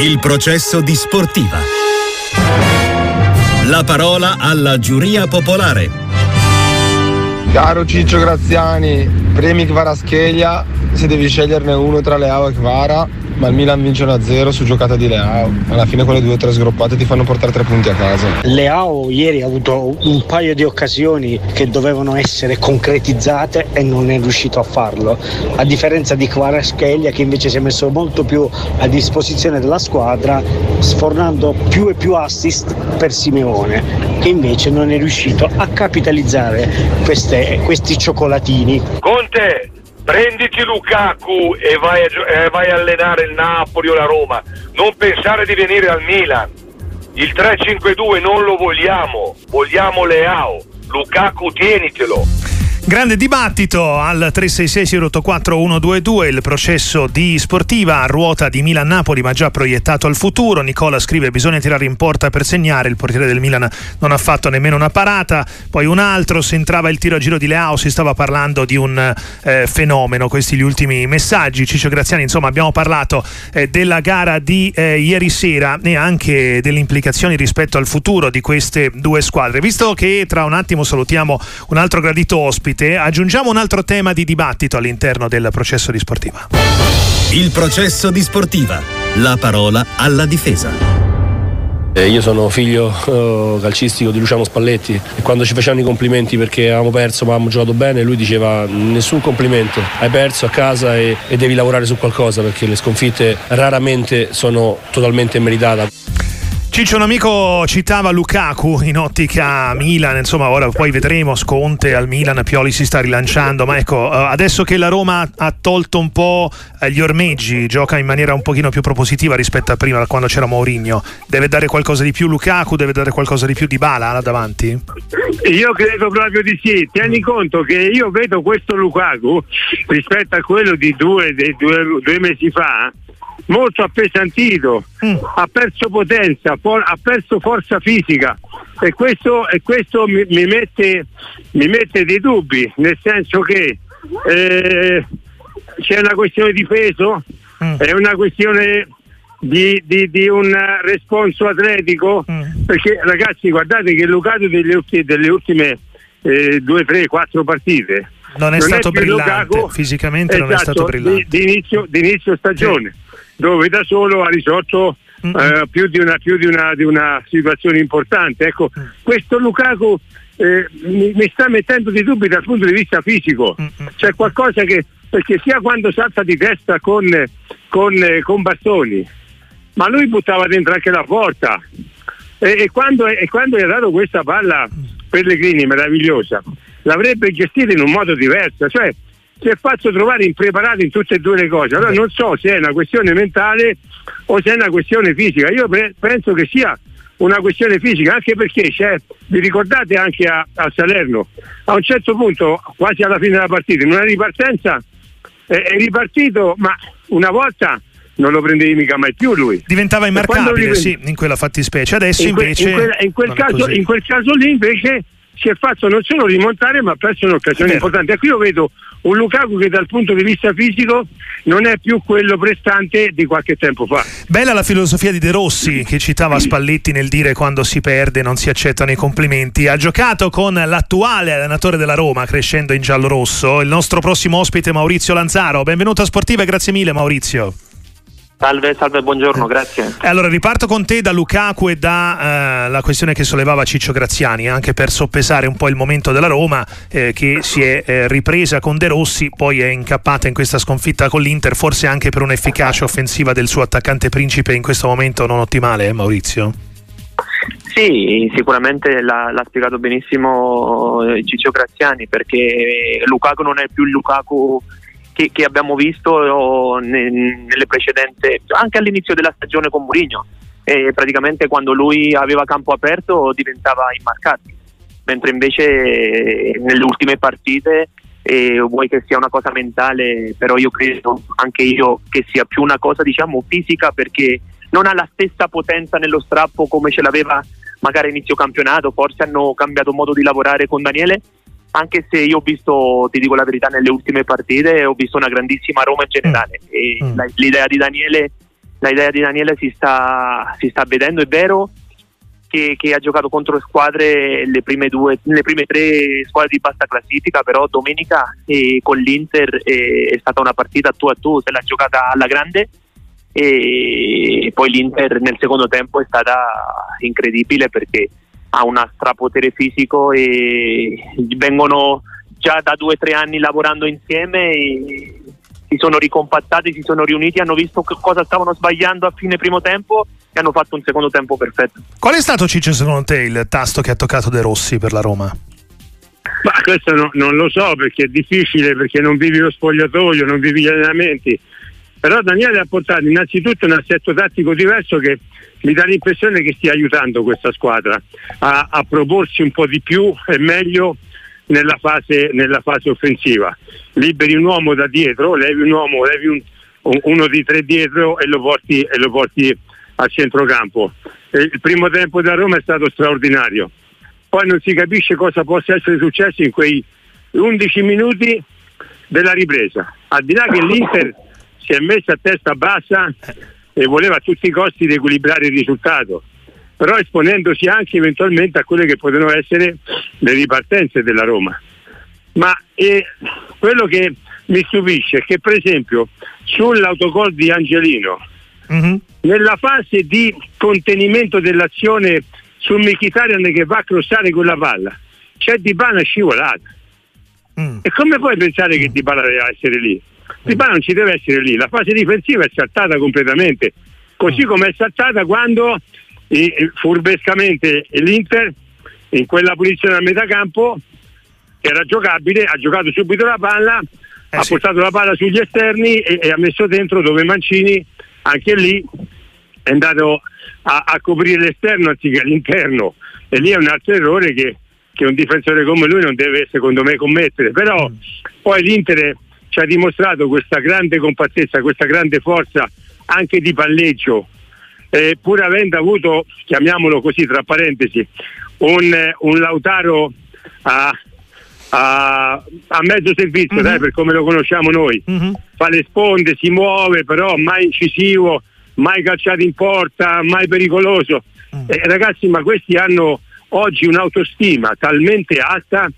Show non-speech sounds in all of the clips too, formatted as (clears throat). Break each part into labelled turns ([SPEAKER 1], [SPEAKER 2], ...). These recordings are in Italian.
[SPEAKER 1] Il processo di sportiva. La parola alla giuria popolare.
[SPEAKER 2] Caro Ciccio Graziani, premi Kvaratskhelia, se devi sceglierne uno tra Leao e Kvara, ma il Milan vince 1-0 su giocata di Leao. Alla fine quelle due o tre sgroppate ti fanno portare tre punti a casa.
[SPEAKER 3] Leao ieri ha avuto un paio di occasioni che dovevano essere concretizzate e non è riuscito a farlo, a differenza di Kvaratskhelia che invece si è messo molto più a disposizione della squadra, sfornando più e più assist per Simeone, che invece non è riuscito a capitalizzare queste, questi cioccolatini.
[SPEAKER 4] Conte, prenditi Lukaku e vai a, gio- e vai a allenare il Napoli o la Roma. Non pensare di venire al Milan. Il 3-5-2 non lo vogliamo, vogliamo Leao. Lukaku tienitelo.
[SPEAKER 5] Grande dibattito al 366-084-122, il processo di sportiva a ruota di Milan-Napoli ma già proiettato al futuro. Nicola scrive bisogna tirare in porta per segnare, il portiere del Milan non ha fatto nemmeno una parata. Poi un altro, se entrava il tiro a giro di Leao si stava parlando di un eh, fenomeno, questi gli ultimi messaggi. Ciccio Graziani, insomma abbiamo parlato eh, della gara di eh, ieri sera e anche delle implicazioni rispetto al futuro di queste due squadre. Visto che tra un attimo salutiamo un altro gradito ospite, aggiungiamo un altro tema di dibattito all'interno del processo di sportiva.
[SPEAKER 1] Il processo di sportiva. La parola alla difesa.
[SPEAKER 6] Eh, io sono figlio eh, calcistico di Luciano Spalletti e quando ci facevano i complimenti perché avevamo perso ma avevamo giocato bene, lui diceva nessun complimento, hai perso a casa e, e devi lavorare su qualcosa perché le sconfitte raramente sono totalmente meritate.
[SPEAKER 5] Ciccio, un amico citava Lukaku in ottica Milan, insomma ora poi vedremo Sconte al Milan, Pioli si sta rilanciando, ma ecco, adesso che la Roma ha tolto un po' gli ormeggi, gioca in maniera un pochino più propositiva rispetto a prima, quando c'era Mourinho, deve dare qualcosa di più Lukaku, deve dare qualcosa di più di Bala là davanti?
[SPEAKER 7] Io credo proprio di sì, tieni conto che io vedo questo Lukaku rispetto a quello di due, due, due mesi fa molto appesantito, mm. ha perso potenza, for- ha perso forza fisica e questo, e questo mi, mi, mette, mi, mette, dei dubbi, nel senso che eh, c'è una questione di peso, mm. è una questione di, di, di un responso atletico, mm. perché ragazzi guardate che Lucato delle, ultime, delle ultime eh, due, tre, quattro partite
[SPEAKER 5] non è non stato è brillante, Lukaku, fisicamente esatto, non è
[SPEAKER 7] esatto,
[SPEAKER 5] stato brillante.
[SPEAKER 7] Di, di, inizio, di inizio stagione. Sì dove da solo ha risolto eh, più, di una, più di, una, di una, situazione importante. Ecco, mm. questo Lukaku eh, mi, mi, sta mettendo di dubbi dal punto di vista fisico. C'è qualcosa che, perché sia quando salta di testa con, con, con bastoni, ma lui buttava dentro anche la porta. E, e, quando, e quando gli ha dato questa palla Pellegrini meravigliosa, l'avrebbe gestita in un modo diverso. Cioè, si è fatto trovare impreparato in tutte e due le cose. Allora non so se è una questione mentale o se è una questione fisica. Io pre- penso che sia una questione fisica, anche perché c'è, vi ricordate anche a, a, Salerno, a un certo punto, quasi alla fine della partita, in una ripartenza eh, è ripartito, ma una volta non lo prendevi mica mai più lui.
[SPEAKER 5] Diventava immarcabile, sì, in quella fattispecie. Adesso
[SPEAKER 7] in
[SPEAKER 5] invece.
[SPEAKER 7] Que- in, quel, in, quel caso, in quel caso lì invece si è fatto non solo rimontare ma ha perso un'occasione importante. E qui io vedo un Lukaku che dal punto di vista fisico non è più quello prestante di qualche tempo fa.
[SPEAKER 5] Bella la filosofia di De Rossi che citava Spalletti nel dire quando si perde non si accettano i complimenti. Ha giocato con l'attuale allenatore della Roma crescendo in giallo-rosso, il nostro prossimo ospite Maurizio Lanzaro. Benvenuto a Sportiva e grazie mille Maurizio.
[SPEAKER 8] Salve, salve, buongiorno, grazie.
[SPEAKER 5] Allora riparto con te da Lukaku e dalla eh, questione che sollevava Ciccio Graziani, anche per soppesare un po' il momento della Roma eh, che si è eh, ripresa con De Rossi, poi è incappata in questa sconfitta con l'Inter, forse anche per un'efficacia offensiva del suo attaccante principe in questo momento non ottimale, eh, Maurizio?
[SPEAKER 8] Sì, sicuramente l'ha, l'ha spiegato benissimo eh, Ciccio Graziani perché Lukaku non è più il Lukaku che, che abbiamo visto ne, nelle precedenti, anche all'inizio della stagione con Mourinho. E praticamente quando lui aveva campo aperto diventava immarcabile, mentre invece nelle ultime partite e vuoi che sia una cosa mentale, però io credo anche io che sia più una cosa diciamo fisica perché non ha la stessa potenza nello strappo come ce l'aveva magari inizio campionato, forse hanno cambiato modo di lavorare con Daniele anche se io ho visto, ti dico la verità, nelle ultime partite ho visto una grandissima Roma in generale mm. e mm. la, l'idea di Daniele l'idea di Daniele si sta, si sta vedendo, è vero che, che, ha giocato contro squadre, le prime, due, le prime tre squadre di bassa classifica, però domenica eh, con l'Inter eh, è stata una partita tu a tu, se l'ha giocata alla grande e poi l'Inter nel secondo tempo è stata incredibile perché ha un strapotere fisico e vengono già da due o tre anni lavorando insieme e si sono ricompattati, si sono riuniti, hanno visto cosa stavano sbagliando a fine primo tempo e hanno fatto un secondo tempo perfetto.
[SPEAKER 5] Qual è stato Ciccio secondo te il tasto che ha toccato De Rossi per la Roma?
[SPEAKER 7] Ma questo no, non lo so perché è difficile, perché non vivi lo spogliatoio, non vivi gli allenamenti. Però Daniele ha portato innanzitutto un assetto tattico diverso che mi dà l'impressione che stia aiutando questa squadra a, a proporsi un po' di più e meglio nella fase, nella fase, offensiva. Liberi un uomo da dietro, levi un uomo, levi un, uno di tre dietro e lo porti, e lo porti a centrocampo. E il primo tempo da Roma è stato straordinario. Poi non si capisce cosa possa essere successo in quei 11 minuti della ripresa. Al di là che l'Inter si è messa a testa bassa e voleva a tutti i costi riequilibrare il risultato però esponendosi anche eventualmente a quelle che potevano essere le ripartenze della Roma. Ma eh, quello che mi stupisce è che per esempio sull'autogol di Angelino, mm-hmm. nella fase di contenimento dell'azione su Mkhitaryan che va a crossare quella palla, c'è Di Bala scivolata. Mm. E come puoi pensare che Di Bala deve essere lì? Di Bala non ci deve essere lì, la fase difensiva è saltata completamente, così mm. come è saltata quando e furbescamente l'Inter in quella posizione a metà campo era giocabile, ha giocato subito la palla, eh ha sì. portato la palla sugli esterni e, e, ha messo dentro dove Mancini anche lì è andato a, a, coprire l'esterno anziché l'interno e lì è un altro errore che, che, un difensore come lui non deve secondo me commettere però mm. poi l'Inter ci ha dimostrato questa grande compattezza, questa grande forza anche di palleggio eh, pur avendo avuto, chiamiamolo così tra parentesi, un, un Lautaro a, a, a, mezzo servizio, mm-hmm. dai, per come lo conosciamo noi, mm-hmm. fa le sponde, si muove, però mai incisivo, mai calciato in porta, mai pericoloso. Mm. Eh, ragazzi, ma questi hanno oggi un'autostima talmente alta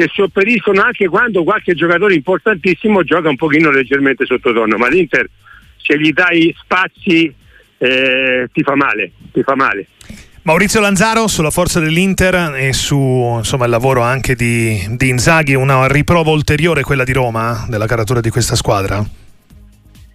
[SPEAKER 7] che sopperiscono anche quando qualche giocatore importantissimo gioca un pochino leggermente sottotono, ma l'Inter se gli dai spazi eh, ti fa male, ti fa male.
[SPEAKER 5] Maurizio Lanzaro sulla forza dell'Inter e su insomma, il lavoro anche di, di Inzaghi, una riprova ulteriore quella di Roma della caratura di questa squadra?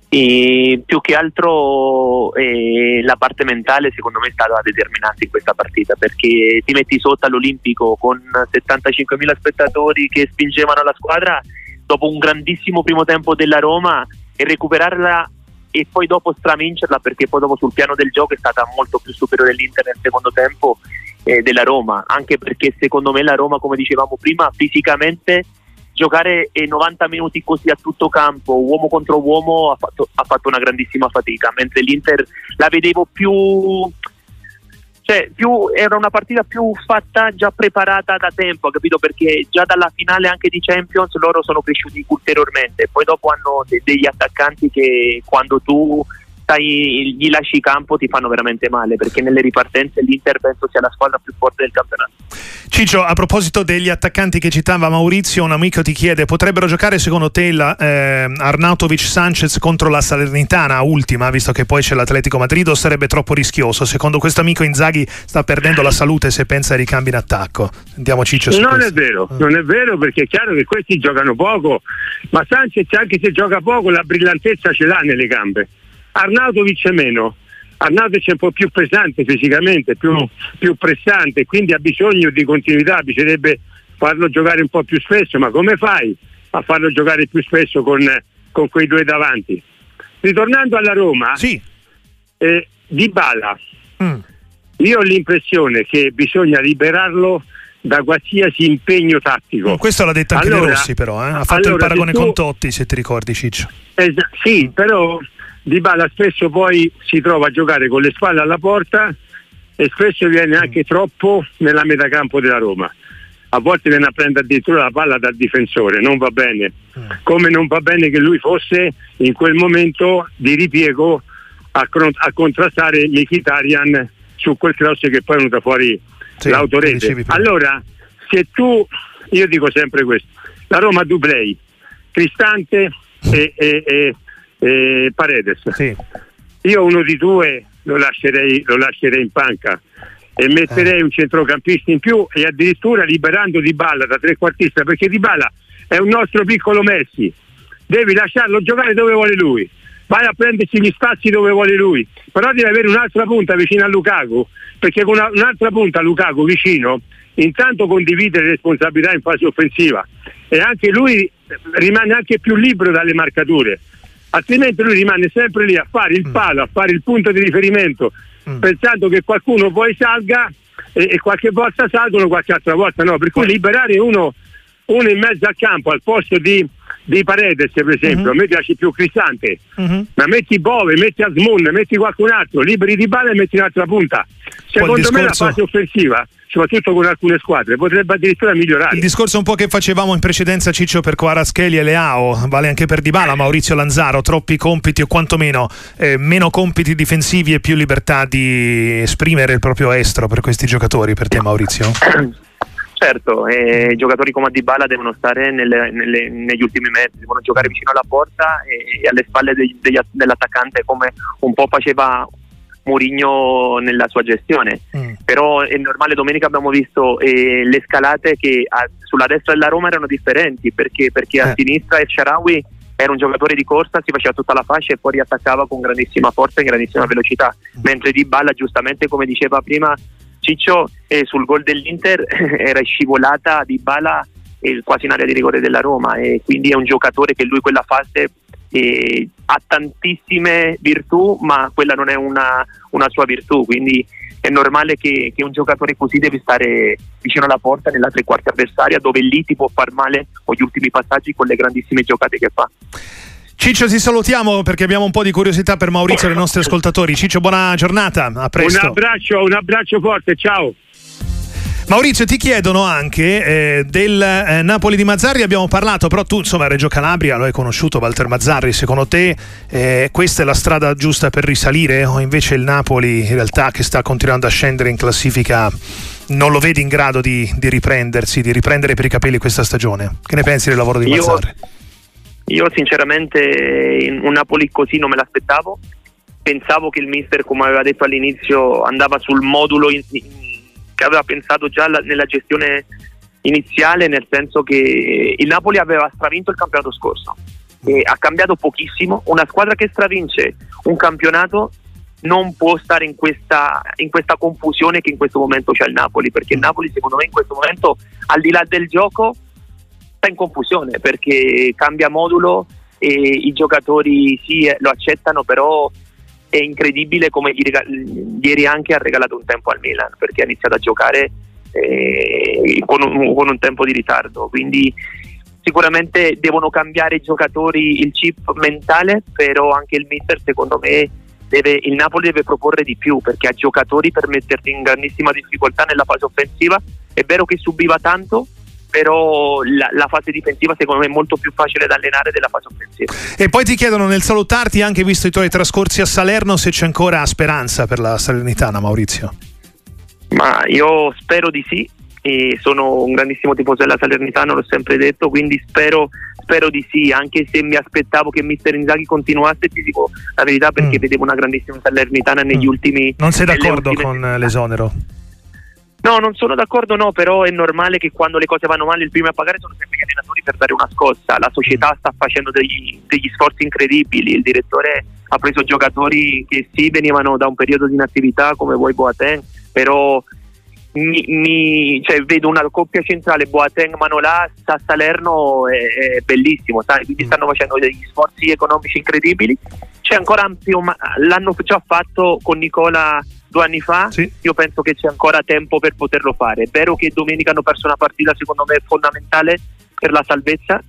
[SPEAKER 8] E più che altro eh, la parte mentale secondo me è stata determinante in questa partita perché ti metti sotto all'Olimpico con 75.000 spettatori che spingevano la squadra dopo un grandissimo primo tempo della Roma e recuperarla e poi dopo stravincerla perché poi dopo sul piano del gioco è stata molto più superiore l'Inter nel secondo tempo eh, della Roma, anche perché secondo me la Roma, come dicevamo prima, fisicamente giocare 90 minuti così a tutto campo, uomo contro uomo, ha fatto, ha fatto una grandissima fatica, mentre l'Inter la vedevo più cioè più, era una partita più fatta già preparata da tempo, capito? Perché già dalla finale anche di Champions loro sono cresciuti ulteriormente, poi dopo hanno de- degli attaccanti che quando tu stai, gli lasci campo ti fanno veramente male perché nelle ripartenze l'Inter penso sia la squadra più forte del campionato.
[SPEAKER 5] Ciccio, a proposito degli attaccanti che citava Maurizio, un amico ti chiede, potrebbero giocare secondo te la, eh, Arnautovic Sanchez contro la Salernitana ultima, visto che poi c'è l'Atletico Madrid o sarebbe troppo rischioso? Secondo questo amico Inzaghi sta perdendo la salute se pensa ai ricambi in attacco. Andiamo Ciccio.
[SPEAKER 7] non
[SPEAKER 5] questo.
[SPEAKER 7] è vero, non è vero perché è chiaro che questi giocano poco, ma Sanchez anche se gioca poco la brillantezza ce l'ha nelle gambe. Arnautovic è meno. Arnautovic è un po' più pesante fisicamente, più, più pressante, quindi ha bisogno di continuità, bisognerebbe farlo giocare un po' più spesso, ma come fai a farlo giocare più spesso con, con quei due davanti? Ritornando alla Roma,
[SPEAKER 5] sì.
[SPEAKER 7] eh, Di Bala, mm. io ho l'impressione che bisogna liberarlo da qualsiasi impegno tattico.
[SPEAKER 5] Mm, questo l'ha detto anche allora, De Rossi però, eh? ha fatto allora, il paragone tu... con Totti se ti ricordi Ciccio.
[SPEAKER 7] Esa- sì, però di Bala spesso poi si trova a giocare con le spalle alla porta e spesso viene anche troppo nella metacampo della Roma. A volte viene a prendere addirittura la palla dal difensore, non va bene. Come non va bene che lui fosse in quel momento di ripiego a, a contrastare Mkhitaryan su quel cross che poi è venuto fuori sì, l'autorete. Allora, se tu, io dico sempre questo, la Roma Dublei, Cristante e, e, e, e Paredes. Sì. Io uno di due lo lascerei, lo lascerei in panca e metterei eh. un centrocampista in più e addirittura liberando Di Balla da trequartista perché Di Balla è un nostro piccolo Messi devi lasciarlo giocare dove vuole lui vai a prendersi gli spazi dove vuole lui però deve avere un'altra punta vicino a Lukaku perché con una, un'altra punta a Lukaku vicino intanto condivide le responsabilità in fase offensiva e anche lui rimane anche più libero dalle marcature altrimenti lui rimane sempre lì a fare il mm. palo, a fare il punto di riferimento mm. pensando che qualcuno poi salga e, e, qualche volta salgono, qualche altra volta no, per cui liberare uno, uno in mezzo al campo al posto di, di Paredes per esempio, mm-hmm. a me piace più Cristante, mm-hmm. ma metti Bove, metti Asmun, metti qualcun altro, liberi di balla e metti un'altra punta. Secondo discorso... me la fase offensiva soprattutto con alcune squadre, potrebbe addirittura migliorare.
[SPEAKER 5] Il discorso un po' che facevamo in precedenza Ciccio per Quaraschelli e Leao, vale anche per Dybala, Maurizio Lanzaro, troppi compiti o quantomeno eh, meno compiti difensivi e più libertà di esprimere il proprio estro per questi giocatori, per te Maurizio? (clears throat)
[SPEAKER 8] Certo, eh, i giocatori come Dybala devono stare nelle, nelle, negli ultimi metri, devono giocare vicino alla porta e, e alle spalle degli, degli, dell'attaccante come un po' faceva Mourinho nella sua gestione. Mm. Però è normale, domenica abbiamo visto eh, le scalate che a, sulla destra della Roma erano differenti perché, perché a eh. sinistra il Sharawi era un giocatore di corsa, si faceva tutta la fascia e poi riattaccava con grandissima forza e grandissima velocità. Mm. Mentre Di Balla, giustamente come diceva prima Ciccio, eh, sul gol dell'Inter (laughs) era scivolata Di Balla eh, quasi in area di rigore della Roma e quindi è un giocatore che lui quella fase eh, ha tantissime virtù, ma quella non è una, una sua virtù, quindi è normale che, che, un giocatore così deve stare vicino alla porta nella tre quarti avversaria dove lì ti può far male con gli ultimi passaggi con le grandissime giocate che fa.
[SPEAKER 5] Ciccio, ti salutiamo perché abbiamo un po' di curiosità per Maurizio e i nostri ascoltatori. Ciccio, buona giornata, a presto.
[SPEAKER 7] Un abbraccio, un abbraccio forte, ciao.
[SPEAKER 5] Maurizio, ti chiedono anche eh, del eh, Napoli di Mazzarri, abbiamo parlato, però tu insomma a Reggio Calabria lo hai conosciuto, Walter Mazzarri, secondo te eh, questa è la strada giusta per risalire o invece il Napoli in realtà che sta continuando a scendere in classifica non lo vedi in grado di, di riprendersi, di riprendere per i capelli questa stagione? Che ne pensi del lavoro di io, Mazzarri?
[SPEAKER 8] Io sinceramente un Napoli così non me l'aspettavo, pensavo che il mister come aveva detto all'inizio andava sul modulo in, in che aveva pensato già la, nella gestione iniziale, nel senso che il Napoli aveva stravinto il campionato scorso e ha cambiato pochissimo. Una squadra che stravince un campionato non può stare in questa, in questa confusione che in questo momento c'è il Napoli, perché il Napoli secondo me in questo momento al di là del gioco sta in confusione perché cambia modulo e i giocatori sì eh, lo accettano, però è incredibile come ieri anche ha regalato un tempo al Milan perché ha iniziato a giocare eh, con, un, con, un, tempo di ritardo. Quindi sicuramente devono cambiare i giocatori il chip mentale però anche il mister secondo me deve, il Napoli deve proporre di più perché ha giocatori per metterti in grandissima difficoltà nella fase offensiva. È vero che subiva tanto però la, la, fase difensiva secondo me è molto più facile da allenare della fase offensiva.
[SPEAKER 5] E poi ti chiedono nel salutarti, anche visto i tuoi trascorsi a Salerno, se c'è ancora speranza per la Salernitana, Maurizio.
[SPEAKER 8] Ma io spero di sì, e sono un grandissimo tifoso della Salernitana, l'ho sempre detto, quindi spero, spero di sì, anche se mi aspettavo che Mister Inzaghi continuasse, ti dico la verità perché mm. vedevo una grandissima Salernitana negli mm. ultimi...
[SPEAKER 5] Non sei d'accordo con l'esonero?
[SPEAKER 8] No, non sono d'accordo, no, però è normale che quando le cose vanno male il primo a pagare sono sempre gli allenatori per dare una scossa. La società mm. sta facendo degli, degli sforzi incredibili, il direttore ha preso giocatori che sì venivano da un periodo di inattività come vuoi Boateng, però mi, mi, cioè, vedo una coppia centrale Boateng-Manola a Salerno è, è bellissimo, sai? quindi mm. stanno facendo degli sforzi economici incredibili. C'è ancora ampio, ma l'hanno già fatto con Nicola due anni fa, sì. io penso che c'è ancora tempo per poterlo fare. È vero che domenica hanno perso una partita secondo me fondamentale per la salvezza,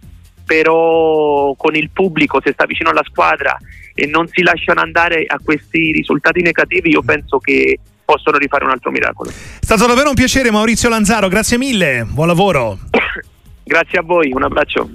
[SPEAKER 8] però con il pubblico, se sta vicino alla squadra e non si lasciano andare a questi risultati negativi, io penso che possono rifare un altro miracolo.
[SPEAKER 5] È stato davvero un piacere Maurizio Lanzaro, grazie mille, buon lavoro. (coughs)
[SPEAKER 8] grazie a voi, un abbraccio.